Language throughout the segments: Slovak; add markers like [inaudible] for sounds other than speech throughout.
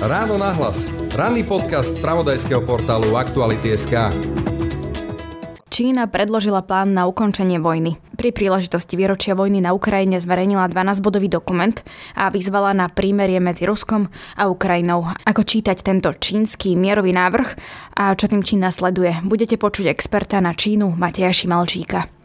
Ráno nahlas. Ranný podcast z pravodajského portálu Aktuality.sk. Čína predložila plán na ukončenie vojny. Pri príležitosti výročia vojny na Ukrajine zverejnila 12-bodový dokument a vyzvala na prímerie medzi Ruskom a Ukrajinou. Ako čítať tento čínsky mierový návrh a čo tým Čína sleduje, budete počuť experta na Čínu Mateja Šimalčíka.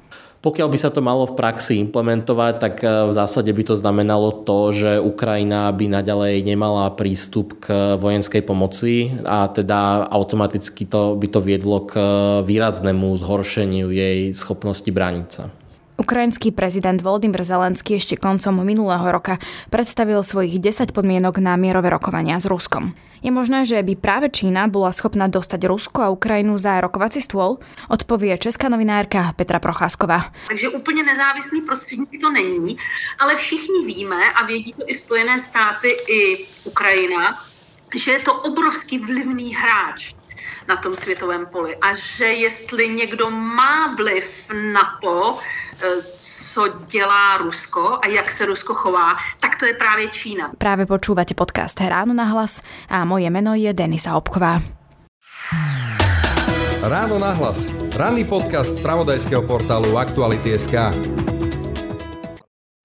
Pokiaľ by sa to malo v praxi implementovať, tak e, v zásade by to znamenalo to, že Ukrajina by naďalej nemala prístup k vojenskej pomoci a teda automaticky to by to viedlo k výraznému zhoršeniu jej schopnosti brániť sa. Ukrajinský prezident Volodymyr Zelenský ešte koncom minulého roka predstavil svojich 10 podmienok na mierové rokovania s Ruskom. Je možné, že by práve Čína bola schopná dostať Rusko a Ukrajinu za rokovací stôl? Odpovie česká novinárka Petra Procházková. Takže úplně nezávislý prostředník to není, ale všichni víme a vědí to i Spojené státy, i Ukrajina, že je to obrovský vlivný hráč na tom světovém poli. A že jestli někdo má vliv na to, eh, co dělá Rusko a jak se Rusko chová, tak to je právě Čína. Práve počúvate podcast Ráno na hlas a moje meno je Denisa Obková. Ráno na hlas. Ranný podcast z pravodajského portálu Aktuality.sk.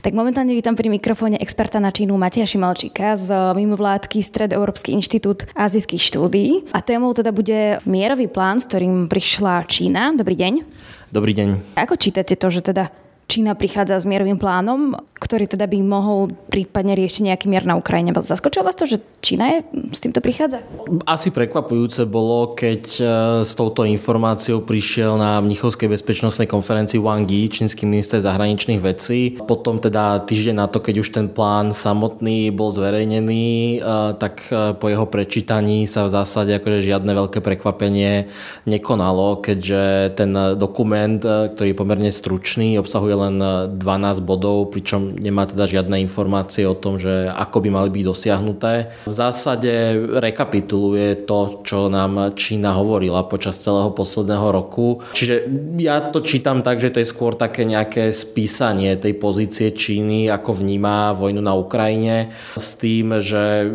Tak momentálne vítam pri mikrofóne experta na Čínu Mateja Šimalčíka z mimovládky Stred Európsky inštitút azijských štúdií. A témou teda bude mierový plán, s ktorým prišla Čína. Dobrý deň. Dobrý deň. Ako čítate to, že teda Čína prichádza s mierovým plánom, ktorý teda by mohol prípadne riešiť nejaký mier na Ukrajine. Zaskočilo vás to, že Čína je, s týmto prichádza? Asi prekvapujúce bolo, keď e, s touto informáciou prišiel na Mnichovskej bezpečnostnej konferencii Wang Yi, čínsky minister zahraničných vecí. Potom teda týždeň na to, keď už ten plán samotný bol zverejnený, e, tak e, po jeho prečítaní sa v zásade akože žiadne veľké prekvapenie nekonalo, keďže ten dokument, ktorý je pomerne stručný, obsahuje len 12 bodov, pričom nemá teda žiadne informácie o tom, že ako by mali byť dosiahnuté. V zásade rekapituluje to, čo nám Čína hovorila počas celého posledného roku. Čiže ja to čítam tak, že to je skôr také nejaké spísanie tej pozície Číny, ako vníma vojnu na Ukrajine, s tým, že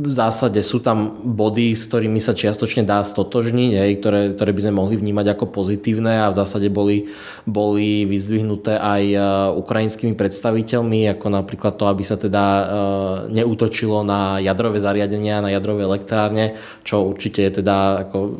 v zásade sú tam body, s ktorými sa čiastočne dá stotožniť, hej, ktoré, ktoré by sme mohli vnímať ako pozitívne a v zásade boli, boli vyzdvihnuté e, ukrajinskými predstaviteľmi, ako napríklad to, aby sa teda e, neútočilo na jadrové zariadenia, na jadrové elektrárne, čo určite je teda ako e,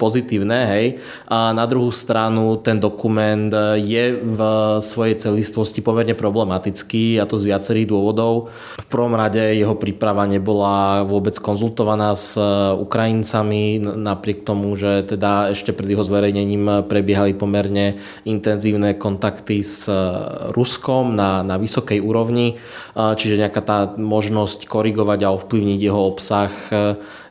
pozitívne. Hej. A na druhú stranu ten dokument je v svojej celistvosti pomerne problematický a to z viacerých dôvodov. V prvom rade jeho príprava nebola vôbec konzultovaná s Ukrajincami, napriek tomu, že teda ešte pred jeho zverejnením prebiehali pomerne intenzívne kontakty s Ruskom na, na vysokej úrovni, čiže nejaká tá možnosť korigovať a ovplyvniť jeho obsah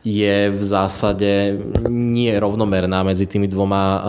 je v zásade nie rovnomerná medzi tými dvoma uh,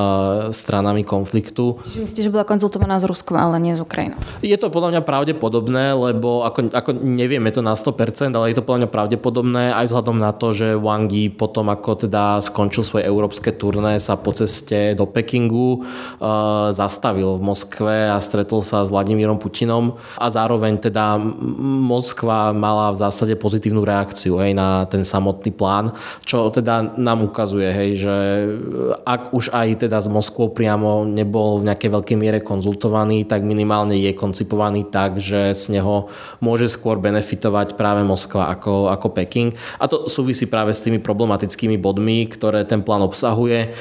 stranami konfliktu. Čiže myslíte, že bola konzultovaná s Ruskom, ale nie s Ukrajinou? Je to podľa mňa pravdepodobné, lebo ako, ako nevieme to na 100%, ale je to podľa mňa pravdepodobné aj vzhľadom na to, že Wang Yi potom ako teda skončil svoje európske turné sa po ceste do Pekingu uh, zastavil v Moskve a stretol sa s Vladimírom Putinom a zároveň teda Moskva mala v zásade pozitívnu reakciu aj na ten samotný plán čo teda nám ukazuje, hej, že ak už aj teda s Moskvou priamo nebol v nejakej veľkej miere konzultovaný, tak minimálne je koncipovaný tak, že z neho môže skôr benefitovať práve Moskva ako, ako Peking. A to súvisí práve s tými problematickými bodmi, ktoré ten plán obsahuje.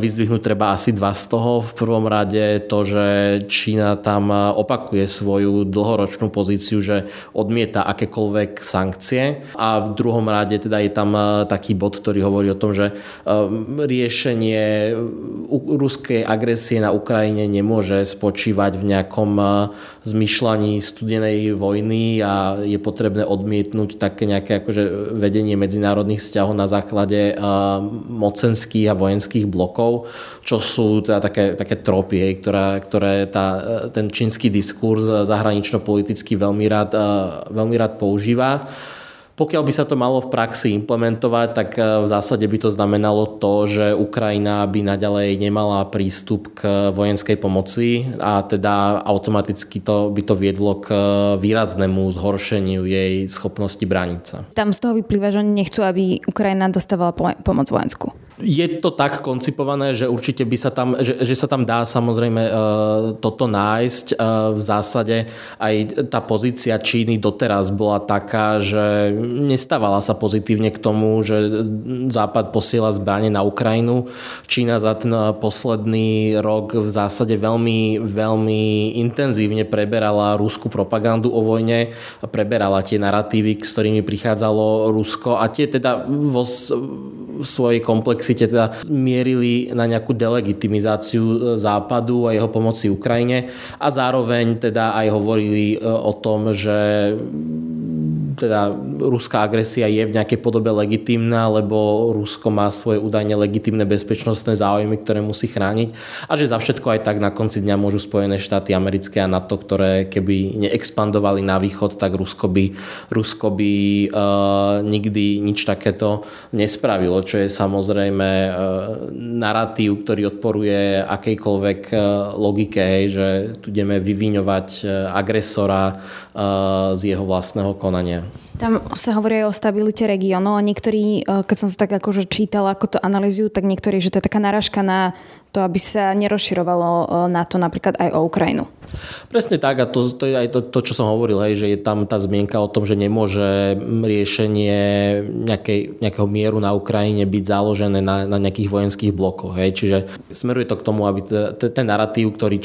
Vyzdvihnúť treba asi dva z toho. V prvom rade to, že Čína tam opakuje svoju dlhoročnú pozíciu, že odmieta akékoľvek sankcie a v druhom rade teda je tam taký bod, ktorý hovorí o tom, že um, riešenie ruskej agresie na Ukrajine nemôže spočívať v nejakom uh, zmyšľaní studenej vojny a je potrebné odmietnúť také nejaké akože vedenie medzinárodných vzťahov na základe uh, mocenských a vojenských blokov, čo sú teda také, také tropy, hej, ktoré, ktoré tá, ten čínsky diskurs zahranično-politicky veľmi rád, uh, veľmi rád používa. Pokiaľ by sa to malo v praxi implementovať, tak v zásade by to znamenalo to, že Ukrajina by naďalej nemala prístup k vojenskej pomoci a teda automaticky to by to viedlo k výraznému zhoršeniu jej schopnosti brániť sa. Tam z toho vyplýva, že oni nechcú, aby Ukrajina dostávala pomoc vojenskú. Je to tak koncipované, že určite by sa tam, že, že sa tam dá samozrejme e, toto nájsť. E, v zásade aj tá pozícia Číny doteraz bola taká, že nestávala sa pozitívne k tomu, že Západ posiela zbranie na Ukrajinu. Čína za ten posledný rok v zásade veľmi, veľmi intenzívne preberala rúskú propagandu o vojne, preberala tie narratívy, s ktorými prichádzalo Rusko a tie teda vo svojej komplexite teda mierili na nejakú delegitimizáciu e, Západu a jeho pomoci Ukrajine a zároveň teda aj hovorili e, o tom, že teda ruská agresia je v nejakej podobe legitimná, lebo Rusko má svoje údajne legitimné bezpečnostné záujmy, ktoré musí chrániť a že za všetko aj tak na konci dňa môžu Spojené štáty americké a NATO, ktoré keby neexpandovali na východ, tak Rusko by, Rusko by uh, nikdy nič takéto nespravilo, čo je samozrejme uh, narratív, ktorý odporuje akejkoľvek uh, logike, že tu ideme vyviňovať uh, agresora uh, z jeho vlastného konania. Tam sa hovorí aj o stabilite regiónov a niektorí, e, keď som sa tak akože čítala, ako to analizujú, tak niektorí, že to je taká narážka na to, aby sa nerozširovalo e, na to napríklad aj o Ukrajinu. Presne tak a to, to je aj to, to, čo som hovoril, hej, že je tam tá zmienka o tom, že nemôže riešenie nejakej, nejakého mieru na Ukrajine byť založené na, na nejakých vojenských blokoch. Hej. Čiže smeruje to k tomu, aby ten narratív, ktorý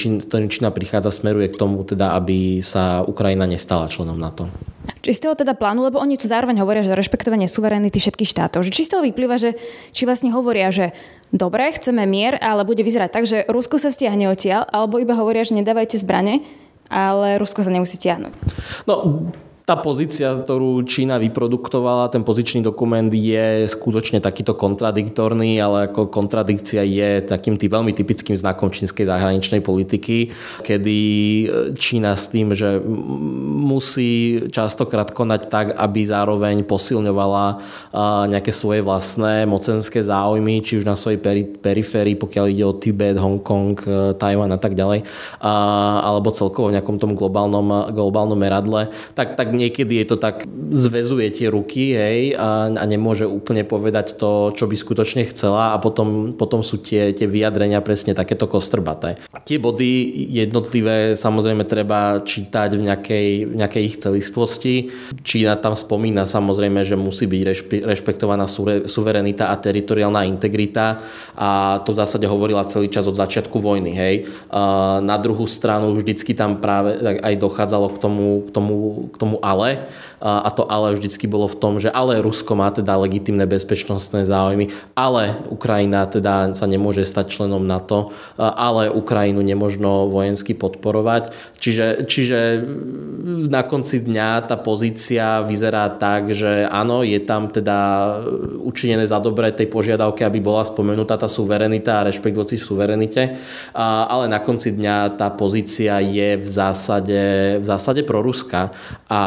Čína prichádza, smeruje k tomu, teda, aby sa Ukrajina nestala členom NATO. Či z toho teda plánu, lebo oni tu zároveň hovoria, že rešpektovanie suverenity všetkých štátov. Či z toho vyplýva, že či vlastne hovoria, že dobre, chceme mier, ale bude vyzerať tak, že Rusko sa stiahne odtiaľ, alebo iba hovoria, že nedávajte zbrane, ale Rusko sa nemusí stiahnuť. No, tá pozícia, ktorú Čína vyproduktovala, ten pozičný dokument je skutočne takýto kontradiktorný, ale ako kontradikcia je takým tým veľmi typickým znakom čínskej zahraničnej politiky, kedy Čína s tým, že musí častokrát konať tak, aby zároveň posilňovala nejaké svoje vlastné mocenské záujmy, či už na svojej periférii, pokiaľ ide o Tibet, Hongkong, Tajvan a tak ďalej, alebo celkovo v nejakom tom globálnom, globálnom meradle, tak, tak niekedy je to tak, zväzuje tie ruky hej, a, a nemôže úplne povedať to, čo by skutočne chcela a potom, potom sú tie, tie vyjadrenia presne takéto kostrbaté. Tie body jednotlivé samozrejme treba čítať v nejakej, v nejakej ich celistvosti. Čína tam spomína samozrejme, že musí byť rešpektovaná suverenita a teritoriálna integrita a to v zásade hovorila celý čas od začiatku vojny. Hej. Na druhú stranu vždycky tam práve aj dochádzalo k tomu, k tomu, k tomu ale a to ale vždycky bolo v tom, že ale Rusko má teda legitimné bezpečnostné záujmy, ale Ukrajina teda sa nemôže stať členom NATO, ale Ukrajinu nemožno vojensky podporovať. Čiže, čiže na konci dňa tá pozícia vyzerá tak, že áno, je tam teda učinené za dobré tej požiadavke, aby bola spomenutá tá suverenita a rešpekt voci suverenite, ale na konci dňa tá pozícia je v zásade, v zásade proruská a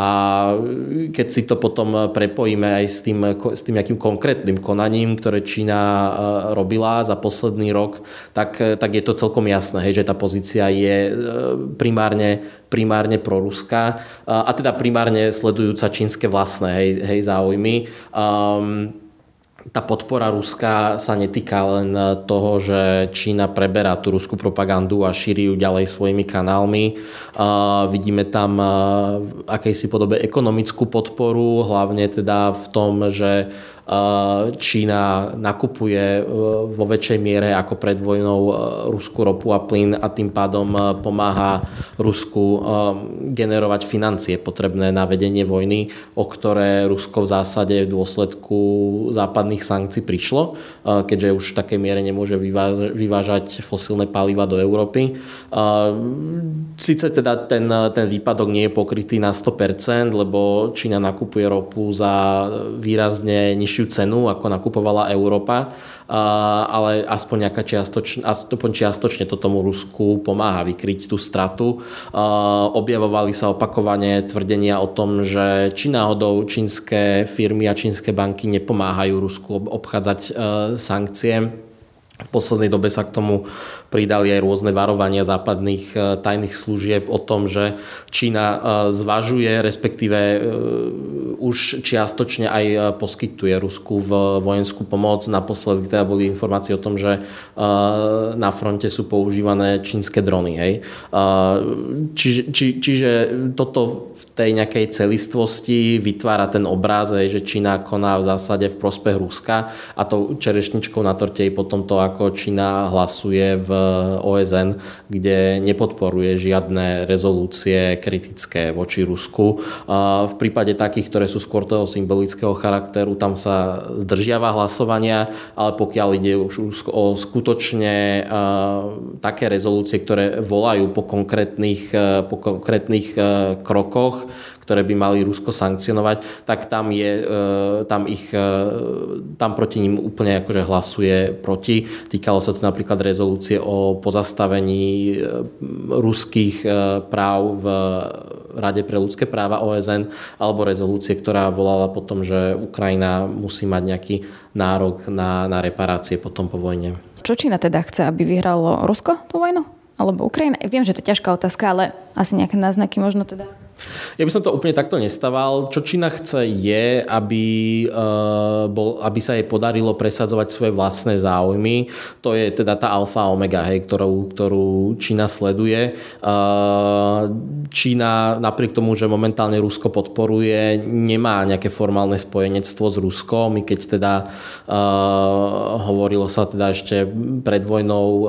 keď si to potom prepojíme aj s tým, s tým nejakým konkrétnym konaním, ktoré Čína e, robila za posledný rok, tak, tak je to celkom jasné, hej, že tá pozícia je primárne, primárne proruská a teda primárne sledujúca čínske vlastné hej, hej, záujmy. Um, tá podpora Ruska sa netýka len toho, že Čína preberá tú ruskú propagandu a šíri ju ďalej svojimi kanálmi. vidíme tam v akejsi podobe ekonomickú podporu, hlavne teda v tom, že Čína nakupuje e, vo väčšej miere ako pred vojnou e, ruskú ropu a plyn a tým pádom pomáha Rusku generovať financie potrebné na vedenie vojny, o ktoré Rusko v zásade v dôsledku západných sankcií prišlo, keďže už v takej miere nemôže vyvážať fosílne paliva do Európy. Sice teda ten, ten výpadok nie je pokrytý na 100%, lebo Čína nakupuje ropu za výrazne nižšie vyššiu cenu, ako nakupovala Európa, ale aspoň, nejaká čiastočne, aspoň čiastočne to tomu Rusku pomáha vykryť tú stratu. Objavovali sa opakovane tvrdenia o tom, že či náhodou čínske firmy a čínske banky nepomáhajú Rusku obchádzať e, sankcie. V poslednej dobe sa k tomu pridali aj rôzne varovania západných e, tajných služieb o tom, že Čína e, zvažuje, respektíve už čiastočne aj poskytuje Rusku vojenskú pomoc. Naposledy teda boli informácie o tom, že na fronte sú používané čínske drony. Hej. Čiže, či, čiže toto v tej nejakej celistvosti vytvára ten obráz, že Čína koná v zásade v prospech Ruska a tou čerešničkou na torte je potom to, ako Čína hlasuje v OSN, kde nepodporuje žiadne rezolúcie kritické voči Rusku. V prípade takých, ktoré sú skôr toho symbolického charakteru, tam sa zdržiava hlasovania, ale pokiaľ ide už o skutočne také rezolúcie, ktoré volajú po konkrétnych, po konkrétnych krokoch, ktoré by mali Rusko sankcionovať, tak tam, je, e, tam, ich, e, tam proti ním úplne akože hlasuje proti. Týkalo sa to napríklad rezolúcie o pozastavení e, ruských práv v Rade pre ľudské práva OSN alebo rezolúcie, ktorá volala potom, že Ukrajina musí mať nejaký nárok na, na reparácie potom po vojne. Čo Čína teda chce, aby vyhralo Rusko tú vojnu? Alebo Ukrajina? Viem, že to je ťažká otázka, ale asi nejaké náznaky možno teda ja by som to úplne takto nestával. Čo Čína chce je, aby, uh, bol, aby sa jej podarilo presadzovať svoje vlastné záujmy. To je teda tá alfa a omega, hej, ktorú, ktorú Čína sleduje. Uh, Čína napriek tomu, že momentálne Rusko podporuje, nemá nejaké formálne spojenectvo s Ruskom. I keď teda uh, hovorilo sa teda ešte pred vojnou uh,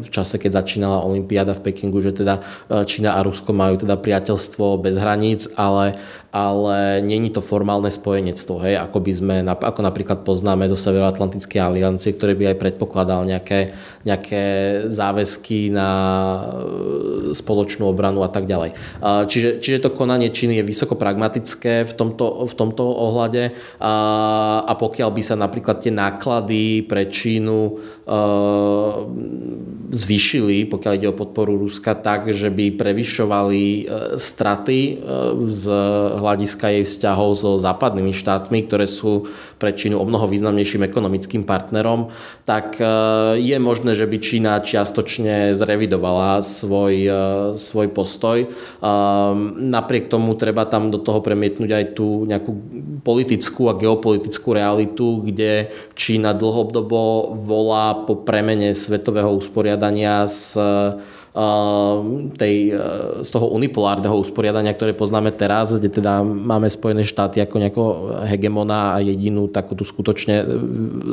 v čase, keď začínala Olympiáda v Pekingu, že teda Čína a Rusko majú teda priateľstvo bez hraníc, ale, ale není to formálne spojenectvo, hej, ako by sme, ako napríklad poznáme zo Severoatlantickej aliancie, ktoré by aj predpokladal nejaké, nejaké záväzky na e, spoločnú obranu a tak ďalej. Čiže, čiže to konanie Číny je vysoko pragmatické v tomto, v tomto ohľade a, a pokiaľ by sa napríklad tie náklady pre Čínu e, zvýšili, pokiaľ ide o podporu Ruska, tak, že by prevyšovali e, straty z hľadiska jej vzťahov so západnými štátmi, ktoré sú pre Čínu o mnoho významnejším ekonomickým partnerom, tak e, je možné, že by Čína čiastočne zrevidovala svoj, svoj postoj. Napriek tomu treba tam do toho premietnúť aj tú nejakú politickú a geopolitickú realitu, kde Čína dlhodobo volá po premene svetového usporiadania z tej, e, z toho unipolárneho usporiadania, ktoré poznáme teraz, kde teda máme Spojené štáty ako nejakého hegemona a jedinú takú tú skutočne e,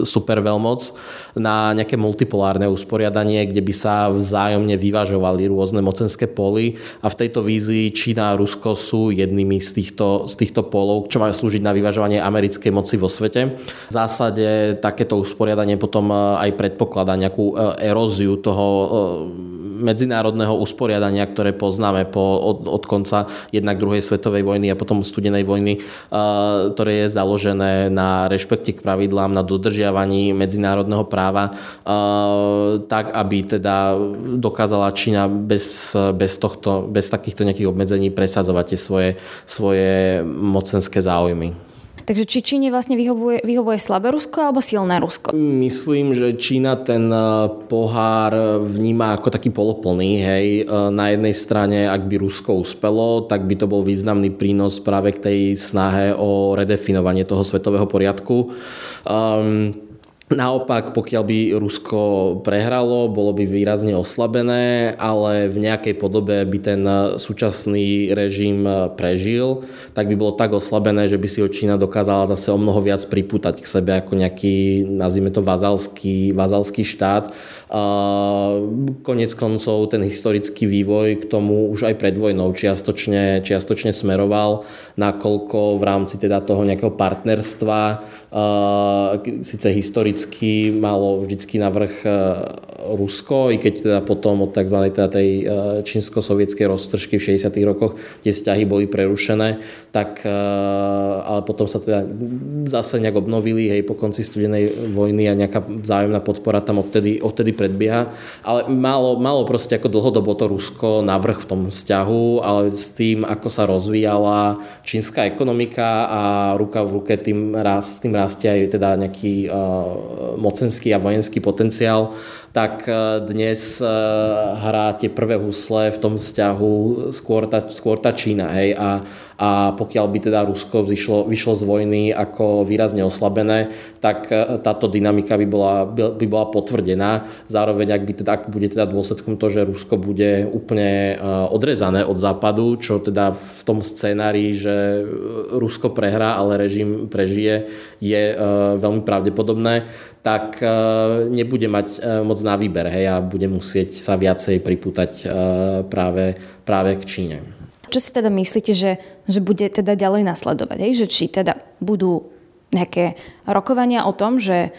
super veľmoc na nejaké multipolárne usporiadanie, kde by sa vzájomne vyvažovali rôzne mocenské poly a v tejto vízii Čína a Rusko sú jednými z týchto, z týchto polov, čo majú slúžiť na vyvažovanie americkej moci vo svete. V zásade takéto usporiadanie potom e, aj predpokladá nejakú eróziu toho medzinárodného usporiadania, ktoré poznáme po, od, od konca jednak druhej svetovej vojny a potom studenej vojny, uh, ktoré je založené na rešpekte k pravidlám, na dodržiavaní medzinárodného práva, uh, tak aby teda dokázala Čína bez, bez, tohto, bez takýchto nejakých obmedzení presadzovať tie svoje, svoje mocenské záujmy. Takže či Číne vlastne vyhovuje, vyhovuje slabé Rusko alebo silné Rusko? Myslím, že Čína ten e, pohár vníma ako taký poloplný. Hej. E, na jednej strane, ak by Rusko uspelo, tak by to bol významný prínos práve k tej snahe o redefinovanie toho svetového poriadku. Um, Naopak, pokiaľ by Rusko prehralo, bolo by výrazne oslabené, ale v nejakej podobe by ten súčasný režim prežil, tak by bolo tak oslabené, že by si ho Čína dokázala zase o mnoho viac pripútať k sebe ako nejaký, nazvime to, vazalský, vazalský štát. Konec koncov ten historický vývoj k tomu už aj pred vojnou čiastočne, čiastočne smeroval, nakoľko v rámci teda toho nejakého partnerstva, síce historicky teoreticky malo vždycky navrh Rusko, i keď teda potom od tzv. Teda tej čínsko-sovietskej roztržky v 60. rokoch tie vzťahy boli prerušené, tak ale potom sa teda zase nejak obnovili hej, po konci studenej vojny a nejaká vzájomná podpora tam odtedy, odtedy predbieha. Ale malo, malo proste ako dlhodobo to Rusko navrh v tom vzťahu, ale s tým, ako sa rozvíjala čínska ekonomika a ruka v ruke tým, rast, tým rastie aj teda nejaký uh, mocenský a vojenský potenciál, tak uh, dnes uh, hrá tie prvé husle v tom vzťahu skôr tá, skôr tá Čína. Hej, a a pokiaľ by teda Rusko vyšlo, vyšlo z vojny ako výrazne oslabené, tak e, táto dynamika by bola, by bola potvrdená. Zároveň, ak, by teda, ak bude teda dôsledkom to, že Rusko bude úplne odrezané od západu, čo teda v tom scenári, že Rusko prehrá, ale režim prežije, je veľmi pravdepodobné, tak nebude mať na výber hej, a bude musieť sa viacej pripútať práve, práve k Číne. Čo si teda myslíte, že, že bude teda ďalej nasledovať? Hej? Že či teda budú nejaké rokovania o tom, že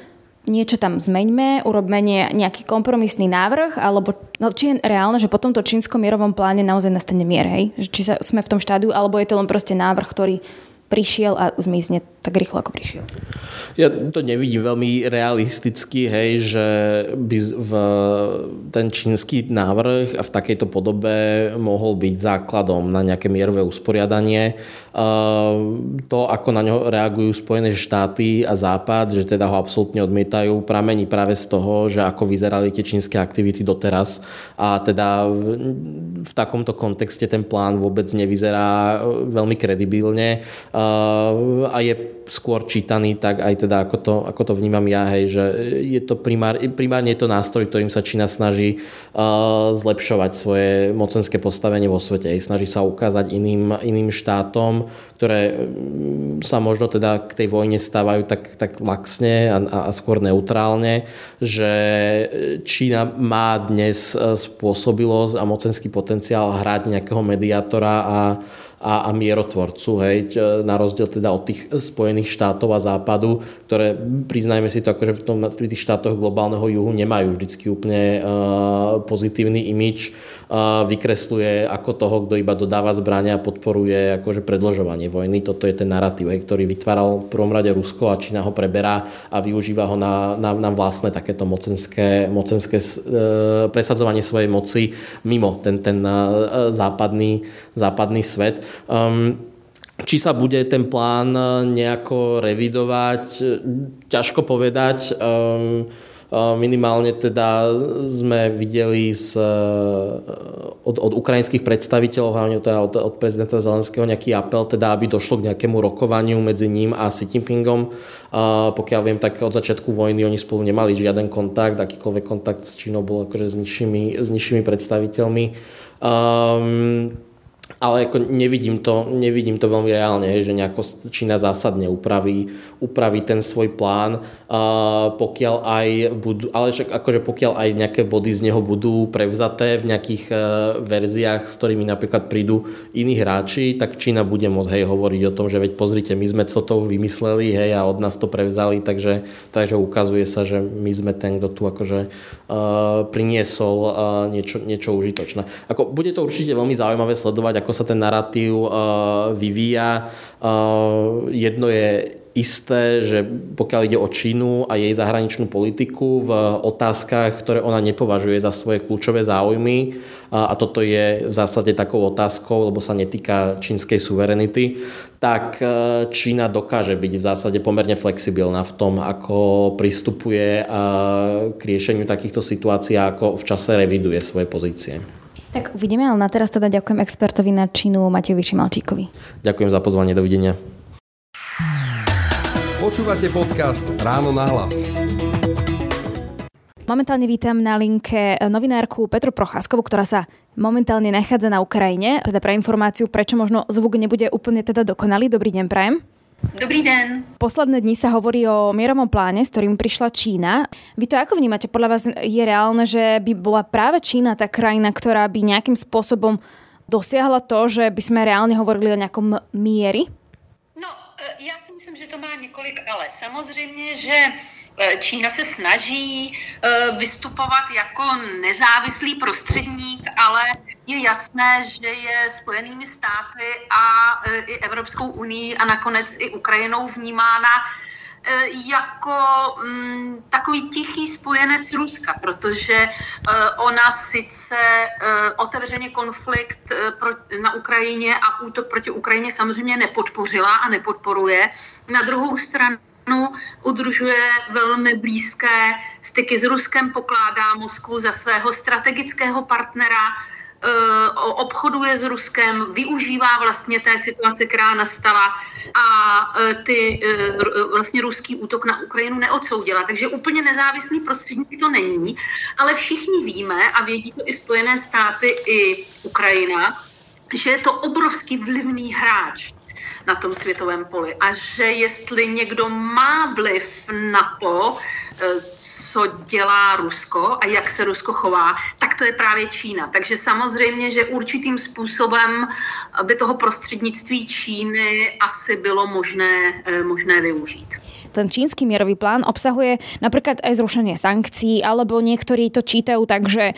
niečo tam zmeňme, urobme nejaký kompromisný návrh, alebo no, či je reálne, že po tomto čínskom mierovom pláne naozaj nastane mier, hej? Či sa, sme v tom štádiu, alebo je to len proste návrh, ktorý prišiel a zmizne tak rýchlo, ako prišiel. Ja to nevidím veľmi realisticky, hej, že by v ten čínsky návrh v takejto podobe mohol byť základom na nejaké mierové usporiadanie. To, ako na ňo reagujú Spojené štáty a Západ, že teda ho absolútne odmietajú, pramení práve z toho, že ako vyzerali tie čínske aktivity doteraz a teda v, v takomto kontexte ten plán vôbec nevyzerá veľmi kredibilne a je skôr čítaný tak aj teda ako to, ako to vnímam ja, hej, že je to primár, primárne je to nástroj, ktorým sa Čína snaží uh, zlepšovať svoje mocenské postavenie vo svete. Hej, snaží sa ukázať iným, iným štátom, ktoré mm, sa možno teda k tej vojne stávajú tak, tak laxne a, a skôr neutrálne, že Čína má dnes e, spôsobilosť a mocenský potenciál hrať nejakého mediátora a a, a mierotvorcu, hej, na rozdiel teda od tých Spojených štátov a západu, ktoré, priznajme si to, akože v, tom, tých štátoch globálneho juhu nemajú vždycky úplne uh, pozitívny imič, vykresluje ako toho, kto iba dodáva zbrania a podporuje akože predložovanie vojny. Toto je ten narratív, ktorý vytváral v prvom rade Rusko a Čína ho preberá a využíva ho na, na, na vlastné takéto mocenské, mocenské uh, presadzovanie svojej moci mimo ten, ten uh, západný, západný svet. Um, či sa bude ten plán nejako revidovať, ťažko povedať. Um, minimálne teda sme videli z, od, od ukrajinských predstaviteľov, hlavne teda od, od prezidenta Zelenského, nejaký apel, teda aby došlo k nejakému rokovaniu medzi ním a Xi Jinpingom. Pokiaľ viem, tak od začiatku vojny oni spolu nemali žiaden kontakt, akýkoľvek kontakt s Čínou bol akože s nižšími, s nižšími predstaviteľmi. Um, ale ako nevidím, to, nevidím to veľmi reálne, že nejako Čína zásadne upraví, upraví ten svoj plán, pokiaľ aj budú, ale však akože pokiaľ aj nejaké body z neho budú prevzaté v nejakých uh, verziách, s ktorými napríklad prídu iní hráči, tak Čína bude môcť hej, hovoriť o tom, že veď pozrite, my sme to vymysleli hej, a od nás to prevzali, takže, takže ukazuje sa, že my sme ten, kto tu akože uh, priniesol uh, niečo, niečo užitočné. Ako, bude to určite veľmi zaujímavé sledovať, ako sa ten narratív uh, vyvíja. Uh, jedno je isté, že pokiaľ ide o Čínu a jej zahraničnú politiku v otázkach, ktoré ona nepovažuje za svoje kľúčové záujmy, a toto je v zásade takou otázkou, lebo sa netýka čínskej suverenity, tak Čína dokáže byť v zásade pomerne flexibilná v tom, ako pristupuje k riešeniu takýchto situácií a ako v čase reviduje svoje pozície. Tak uvidíme, ale na teraz teda ďakujem expertovi na Čínu Matejovi Šimalčíkovi. Ďakujem za pozvanie, dovidenia. Počúvate podcast Ráno na hlas. Momentálne vítam na linke novinárku Petru Procházkovú, ktorá sa momentálne nachádza na Ukrajine. Teda pre informáciu, prečo možno zvuk nebude úplne teda dokonalý. Dobrý deň, Prajem. Dobrý deň. Posledné dni sa hovorí o mierovom pláne, s ktorým prišla Čína. Vy to ako vnímate? Podľa vás je reálne, že by bola práve Čína tá krajina, ktorá by nejakým spôsobom dosiahla to, že by sme reálne hovorili o nejakom miery? No, e, ja si myslím, že to má několik ale. Samozřejmě, že Čína se snaží vystupovat jako nezávislý prostředník, ale je jasné, že je Spojenými státy a i Evropskou unii a nakonec i Ukrajinou vnímána Eh, jako mm, takový tichý spojenec Ruska, protože eh, ona sice eh, otevřeně konflikt na Ukrajině a útok proti Ukrajině samozřejmě nepodpořila a nepodporuje. Na druhou stranu udržuje velmi blízké styky s Ruskem, pokládá Moskvu za svého strategického partnera, obchoduje s Ruskem, využívá vlastně té situace, která nastala a eh, ty eh, vlastně ruský útok na Ukrajinu neodsoudila. Takže úplně nezávislý prostředník to není, ale všichni víme a vědí to i Spojené státy, i Ukrajina, že je to obrovský vlivný hráč na tom světovém poli. A že jestli někdo má vliv na to, eh, co dělá Rusko a jak se Rusko chová, tak to je právě Čína. Takže samozřejmě, že určitým způsobem by toho prostřednictví Číny asi bylo možné, eh, možné využít ten čínsky mierový plán obsahuje napríklad aj zrušenie sankcií, alebo niektorí to čítajú tak, že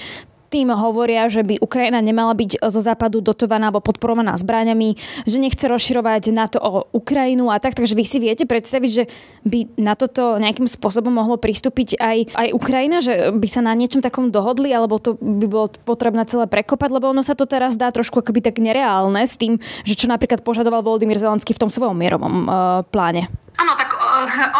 tým hovoria, že by Ukrajina nemala byť zo západu dotovaná alebo podporovaná zbraňami, že nechce rozširovať NATO o Ukrajinu a tak. Takže vy si viete predstaviť, že by na toto nejakým spôsobom mohlo pristúpiť aj, aj Ukrajina, že by sa na niečom takom dohodli, alebo to by bolo potrebné celé prekopať, lebo ono sa to teraz dá trošku akoby tak nereálne s tým, že čo napríklad požadoval Volodymyr Zelenský v tom svojom mierovom uh, pláne. Ano, tak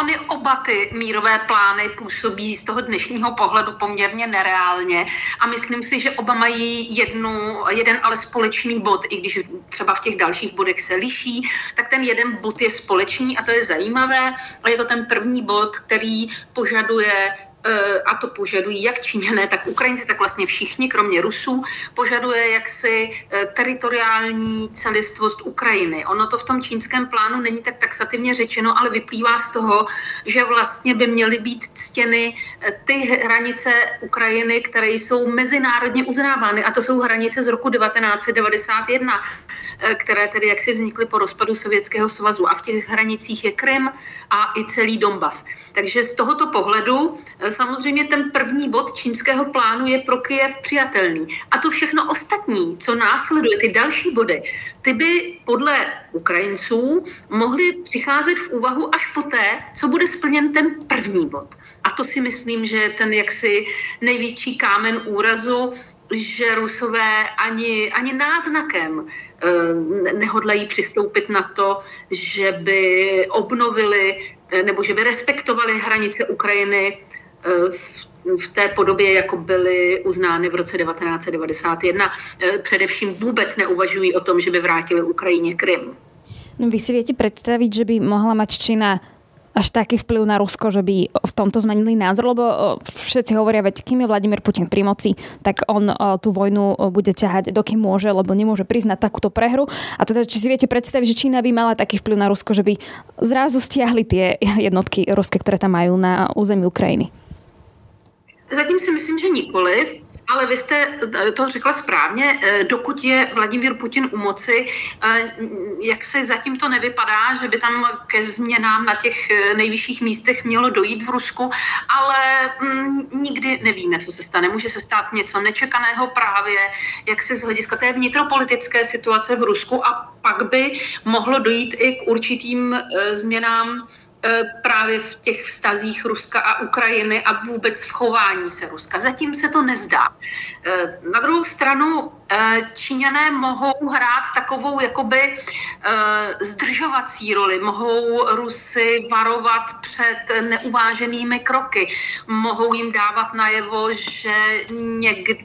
ony oba ty mírové plány působí z toho dnešního pohledu poměrně nereálně a myslím si, že oba mají jednu, jeden ale společný bod, i když třeba v těch dalších bodech se liší, tak ten jeden bod je společný a to je zajímavé a je to ten první bod, který požaduje Eh, a to požadují jak Číňané, tak Ukrajinci, tak vlastně všichni, kromě Rusů, požaduje jaksi eh, teritoriální celistvost Ukrajiny. Ono to v tom čínském plánu není tak taxativně řečeno, ale vyplývá z toho, že vlastně by měly být ctěny eh, ty hranice Ukrajiny, které jsou mezinárodně uznávány. A to jsou hranice z roku 1991, které tedy jaksi vznikly po rozpadu Sovětského svazu. A v těch hranicích je Krym a i celý Donbas. Takže z tohoto pohledu samozřejmě ten první bod čínského plánu je pro Kyjev přijatelný. A to všechno ostatní, co následuje, ty další body, ty by podle Ukrajinců mohly přicházet v úvahu až poté, co bude splněn ten první bod. A to si myslím, že je ten jaksi největší kámen úrazu, že Rusové ani, ani náznakem eh, nehodlají přistoupit na to, že by obnovili eh, nebo že by respektovali hranice Ukrajiny v té podobě, jako byly uznány v roce 1991. Eh, především vůbec neuvažují o tom, že by vrátili Ukrajině Krym. No, vy si viete predstaviť, že by mohla mať Čína až taký vplyv na Rusko, že by v tomto zmenili názor, lebo všetci hovoria, veď kým je Vladimír Putin pri moci, tak on tú vojnu bude ťahať, dokým môže, lebo nemôže priznať takúto prehru. A teda, či si viete predstaviť, že Čína by mala taký vplyv na Rusko, že by zrazu stiahli tie jednotky ruské, ktoré tam majú na území Ukrajiny? Zatím si myslím, že nikoliv. Ale vy jste to řekla správně, eh, dokud je Vladimír Putin u moci, eh, jak se zatím to nevypadá, že by tam ke změnám na těch eh, nejvyšších místech mělo dojít v Rusku, ale mm, nikdy nevíme, co se stane. Může se stát něco nečekaného právě, jak se z hlediska té vnitropolitické situace v Rusku a pak by mohlo dojít i k určitým změnám právě v těch vztazích Ruska a Ukrajiny a vůbec v chování se Ruska. Zatím se to nezdá. E, na druhou stranu e, Číňané mohou hrát takovou jakoby zdržovací roli, mohou Rusy varovat před neuváženými kroky, mohou jim dávat najevo, že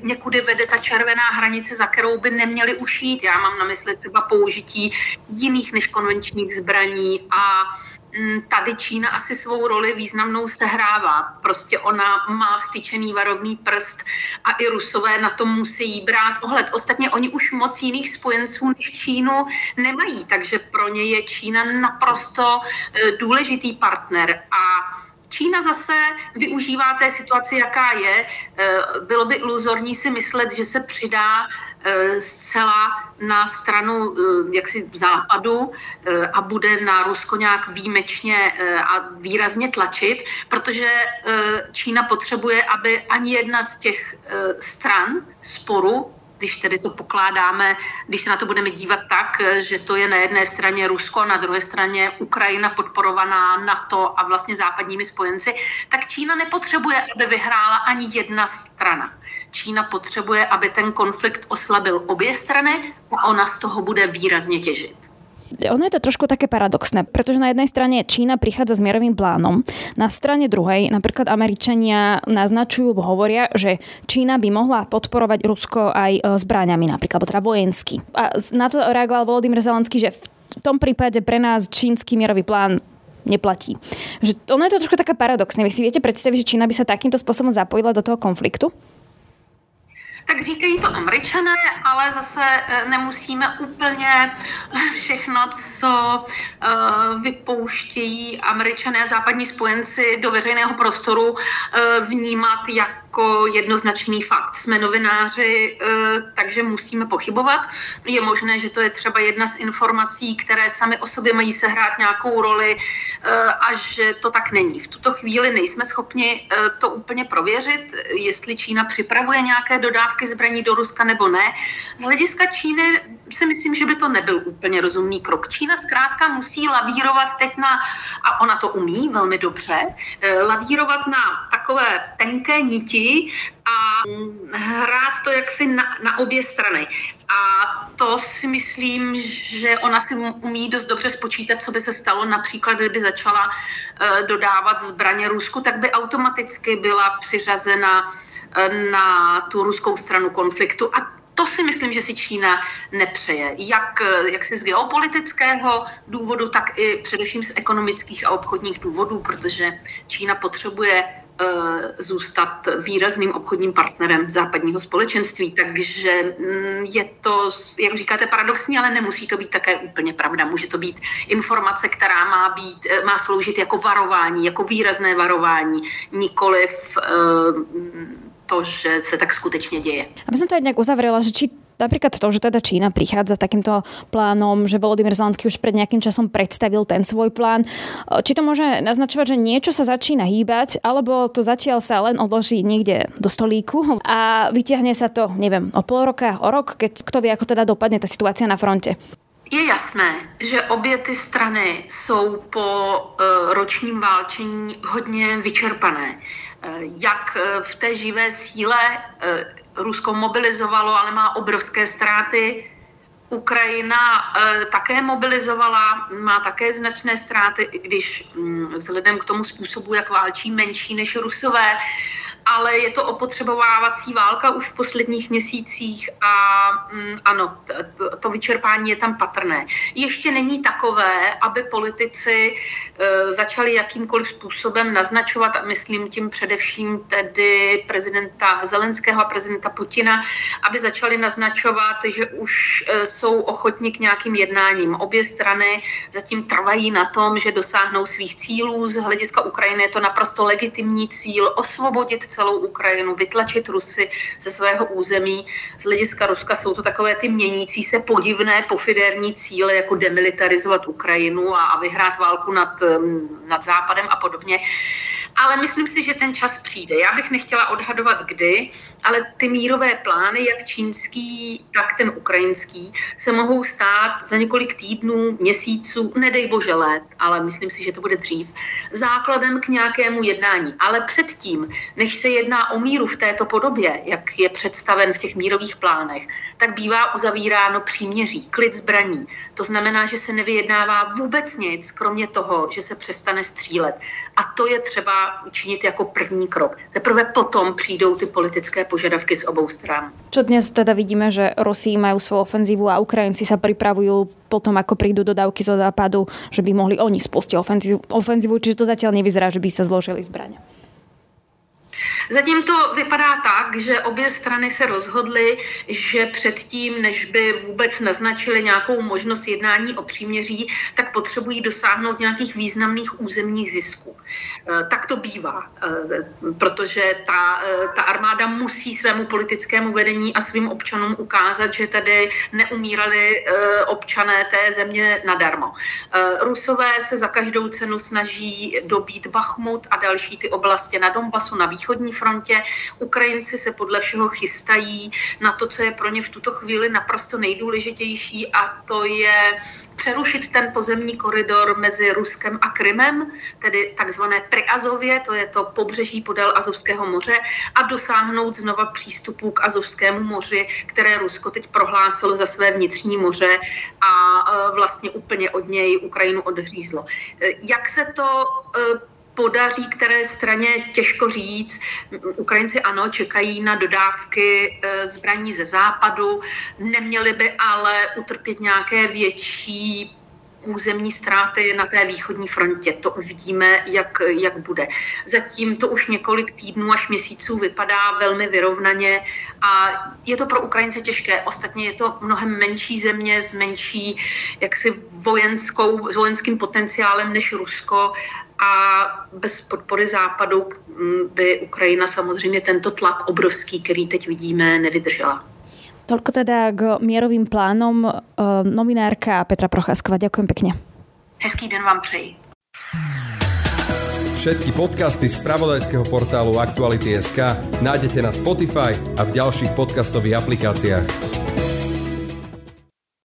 někudy vede ta červená hranice, za kterou by neměli ušít. Já mám na mysli třeba použití jiných než konvenčních zbraní a tady Čína asi svou roli významnou sehrává. Prostě ona má vstyčený varovný prst a i Rusové na to musí brát ohled. Ostatně oni už moc jiných spojenců než Čínu nemají, takže pro ně je Čína naprosto eh, důležitý partner a Čína zase využívá té situace, jaká je. Bylo by iluzorní si myslet, že se přidá zcela na stranu jaksi západu a bude na Rusko nějak výjimečně a výrazně tlačit, protože Čína potřebuje, aby ani jedna z těch stran sporu když tedy to pokládáme, když se na to budeme dívat tak, že to je na jedné straně Rusko, na druhé straně Ukrajina podporovaná NATO a vlastně západními spojenci, tak Čína nepotřebuje, aby vyhrála ani jedna strana. Čína potřebuje, aby ten konflikt oslabil obě strany a ona z toho bude výrazně těžit ono je to trošku také paradoxné, pretože na jednej strane Čína prichádza s mierovým plánom, na strane druhej napríklad Američania naznačujú, hovoria, že Čína by mohla podporovať Rusko aj e, zbráňami napríklad, teda vojensky. A na to reagoval Volodymyr Zelenský, že v tom prípade pre nás čínsky mierový plán neplatí. Že ono je to trošku také paradoxné. Vy si viete predstaviť, že Čína by sa takýmto spôsobom zapojila do toho konfliktu? Tak říkají to američané, ale zase eh, nemusíme úplně [laughs] všechno, co eh, vypouštějí američané a západní spojenci do veřejného prostoru eh, vnímat jako jako jednoznačný fakt. Jsme novináři, eh, takže musíme pochybovat. Je možné, že to je třeba jedna z informací, které sami o sobě mají sehrát nějakou roli eh, a že to tak není. V tuto chvíli nejsme schopni eh, to úplně prověřit, jestli Čína připravuje nějaké dodávky zbraní do Ruska nebo ne. Z hlediska Číny si myslím, že by to nebyl úplně rozumný krok. Čína zkrátka musí lavírovat teď na, a ona to umí velmi dobře, lavírovat na takové tenké niti a hrát to jaksi na, na obě strany. A to si myslím, že ona si umí dost dobře spočítat, co by se stalo. Například, kdyby začala uh, dodávat zbraně Rusku, tak by automaticky byla přiřazena uh, na tu ruskou stranu konfliktu. A to si myslím, že si Čína nepřeje. Jak, jak si z geopolitického důvodu, tak i především z ekonomických a obchodních důvodů, protože Čína potřebuje Eh, zůstat výrazným obchodním partnerem západního společenství. Takže mm, je to, jak říkáte, paradoxní, ale nemusí to být také úplně pravda. Může to být informace, která má, být, eh, má sloužit jako varování, jako výrazné varování, nikoliv eh, to, že se tak skutečně děje. Aby som to aj nejak uzavrela, že či napríklad to, že teda Čína prichádza s takýmto plánom, že Volodymyr Zelenský už pred nejakým časom predstavil ten svoj plán, či to môže naznačovať, že niečo sa začína hýbať, alebo to zatiaľ sa len odloží niekde do stolíku a vyťahne sa to, neviem, o pol roka, o rok, keď kto vie, ako teda dopadne tá situácia na fronte. Je jasné, že obě ty strany jsou po uh, ročním válčení hodně vyčerpané. Uh, jak uh, v té živé síle Rusko mobilizovalo, ale má obrovské ztráty. Ukrajina také mobilizovala, má také značné ztráty, i když mm, vzhledem k tomu způsobu, jak válčí menší než Rusové, ale je to opotřebovávací válka už v posledních měsících a mm, ano, to, vyčerpání je tam patrné. Ještě není takové, aby politici e, začali jakýmkoliv způsobem naznačovat, a myslím tím především tedy prezidenta Zelenského a prezidenta Putina, aby začali naznačovat, že už e, jsou ochotní k nějakým jednáním. Obě strany zatím trvají na tom, že dosáhnou svých cílů. Z hlediska Ukrajiny je to naprosto legitimní cíl osvobodit celou Ukrajinu, vytlačit Rusy ze svého území. Z hlediska Ruska jsou to takové ty měnící se podivné pofiderní cíle, jako demilitarizovat Ukrajinu a, a vyhrát válku nad, nad Západem a podobně. Ale myslím si, že ten čas přijde. Já bych nechtěla odhadovat kdy, ale ty mírové plány, jak čínský, tak ten ukrajinský, se mohou stát za několik týdnů, měsíců, nedej bože let, ale myslím si, že to bude dřív, základem k nějakému jednání. Ale předtím, než se jedná o míru v této podobě, jak je představen v těch mírových plánech, tak bývá uzavíráno příměří, klid zbraní. To znamená, že se nevyjednává vůbec nic, kromě toho, že se přestane střílet. A to je třeba učinit jako první krok. Teprve potom přijdou ty politické požadavky z obou stran. Čo dnes teda vidíme, že Rusi majú svoju ofenzívu a Ukrajinci sa pripravujú potom, ako prídu dodávky zo západu, že by mohli oni spustiť ofenzívu, ofenzívu čiže to zatiaľ nevyzerá, že by sa zložili zbrania. Zatím to vypadá tak, že obě strany se rozhodly, že předtím, než by vůbec naznačili nějakou možnost jednání o příměří, tak potřebují dosáhnout nějakých významných územních zisků. Tak to bývá, protože ta, ta armáda musí svému politickému vedení a svým občanům ukázat, že tady neumírali občané té země nadarmo. Rusové se za každou cenu snaží dobít Bachmut a další ty oblasti na Donbasu, na východní frontě. Ukrajinci se podle všeho chystají na to, co je pro ně v tuto chvíli naprosto nejdůležitější a to je přerušit ten pozemní koridor mezi Ruskem a Krymem, tedy takzvané Priazově, to je to pobřeží podél Azovského moře, a dosáhnout znova přístupu k Azovskému moři, které Rusko teď prohlásilo za své vnitřní moře a e, vlastně úplně od něj Ukrajinu odřízlo. E, jak se to e, podaří které straně, těžko říct. Ukrajinci ano, čekají na dodávky eh, zbraní ze západu, neměli by ale utrpět nějaké větší územní ztráty na té východní frontě. To uvidíme, jak, jak bude. Zatím to už několik týdnů až měsíců vypadá velmi vyrovnaně a je to pro Ukrajince těžké. Ostatně je to mnohem menší země s menší jaksi vojenskou, s vojenským potenciálem než Rusko a bez podpory západu by Ukrajina samozřejmě tento tlak obrovský, který teď vidíme, nevydržela. Toľko teda k mierovým plánom e, novinárka Petra Procházková. Ďakujem pekne. Hezký den vám přeji. Všetky podcasty z pravodajského portálu Aktuality.sk nájdete na Spotify a v ďalších podcastových aplikáciách.